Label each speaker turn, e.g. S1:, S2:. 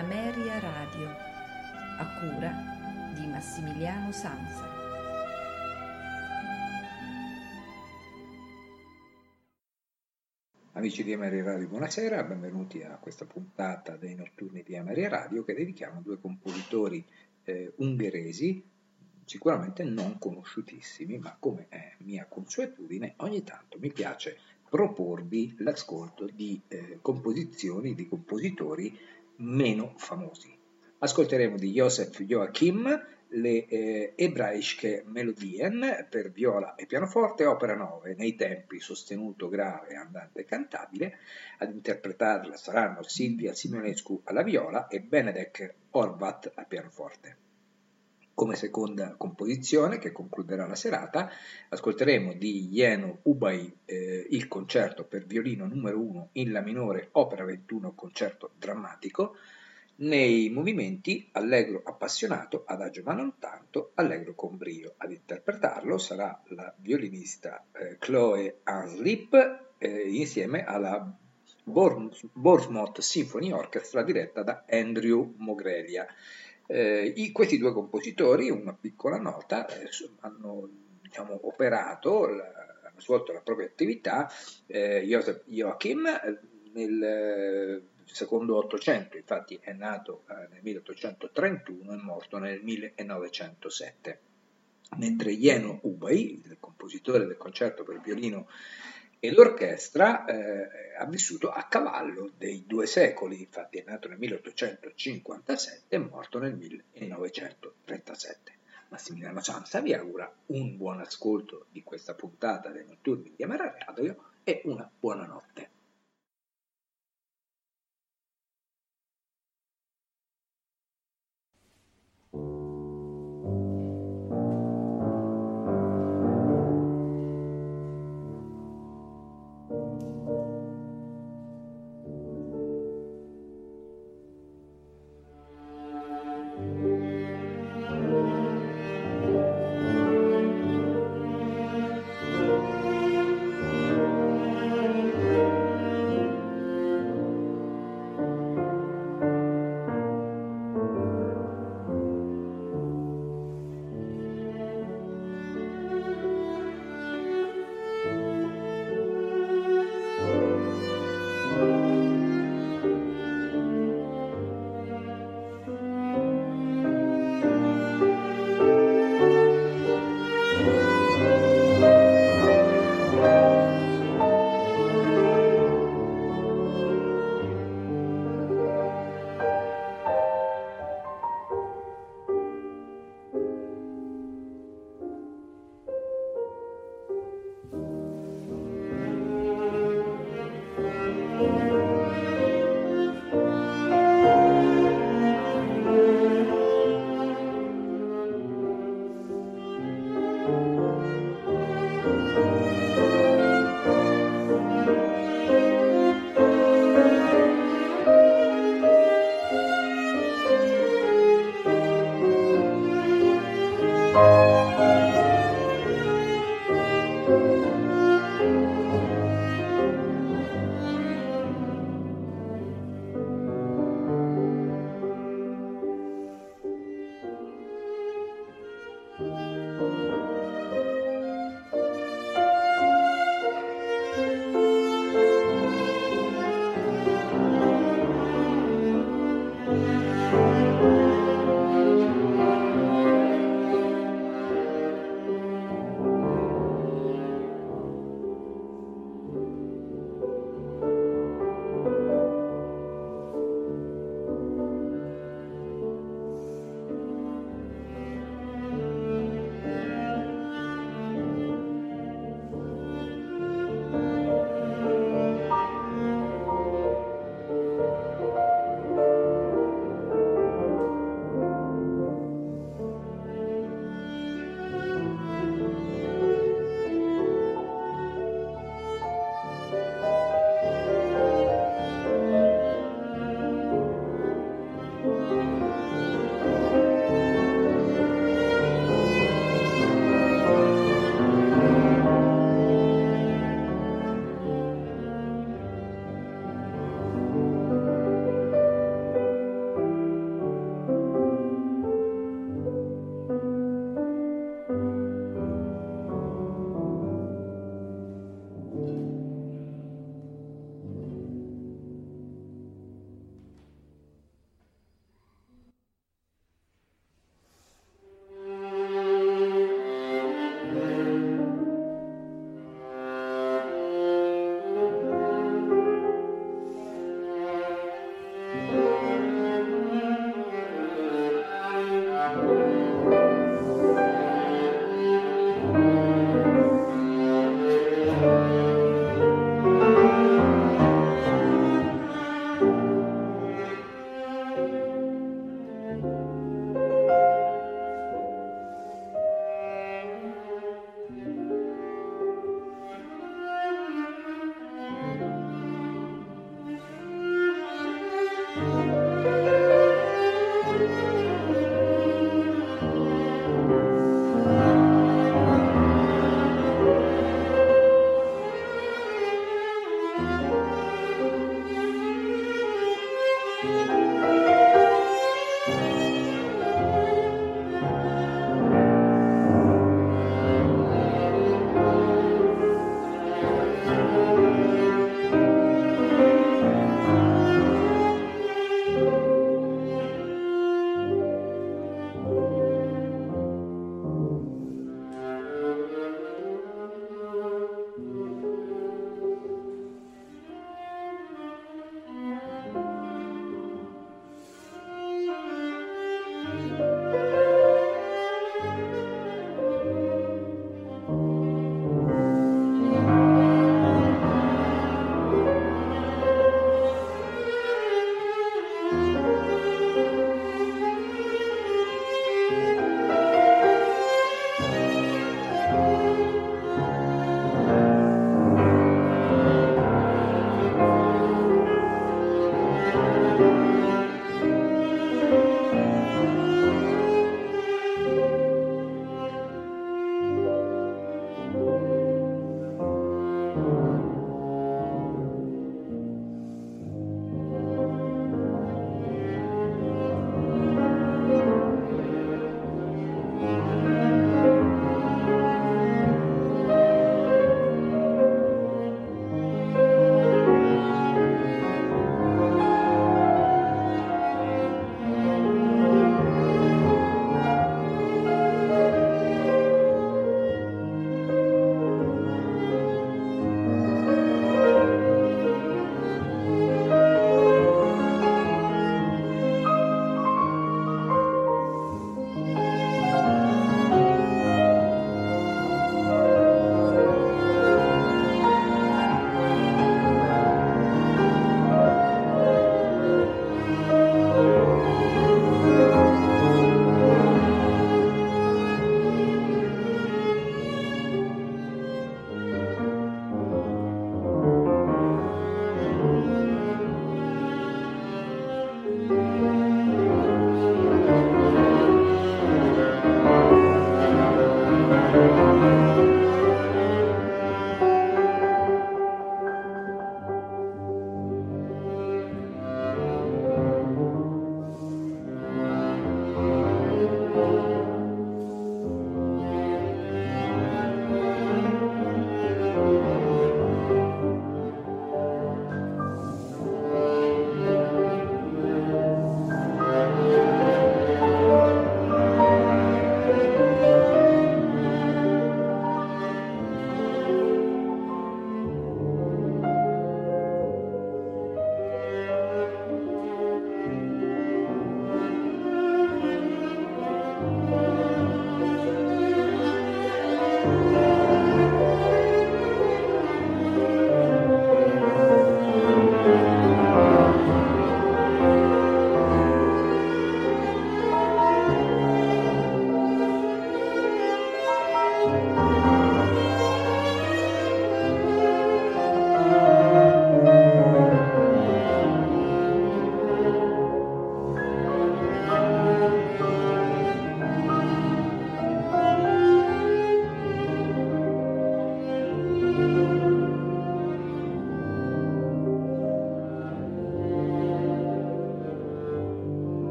S1: Ameria Radio, a cura di Massimiliano Sanza.
S2: Amici di Ameria Radio, buonasera, benvenuti a questa puntata dei notturni di Ameria Radio che dedichiamo a due compositori eh, ungheresi sicuramente non conosciutissimi, ma come è mia consuetudine, ogni tanto mi piace proporvi l'ascolto di eh, composizioni di compositori meno famosi. Ascolteremo di Josef Joachim le eh, ebraische Melodien per viola e pianoforte, opera 9, nei tempi sostenuto grave, andante cantabile. Ad interpretarla saranno Silvia Simeonescu alla viola e Benedek Orvat al pianoforte. Come seconda composizione che concluderà la serata ascolteremo di Jeno Ubay eh, il concerto per violino numero 1 in La minore, opera 21, concerto drammatico, nei movimenti allegro appassionato, adagio ma non tanto, allegro con brio. Ad interpretarlo sarà la violinista eh, Chloe Anslip eh, insieme alla Bournemouth Symphony Orchestra diretta da Andrew Mogrelia. Eh, i, questi due compositori, una piccola nota, eh, hanno diciamo, operato, la, hanno svolto la propria attività, eh, Joseph Joachim eh, nel eh, secondo Ottocento, infatti è nato eh, nel 1831 e morto nel 1907 mentre Jeno Ubay, il compositore del concerto per violino e l'orchestra eh, ha vissuto a cavallo dei due secoli, infatti è nato nel 1857 e morto nel 1937. Massimiliano Sanza vi augura un buon ascolto di questa puntata dei notturni di Amara Radio e una buona notte.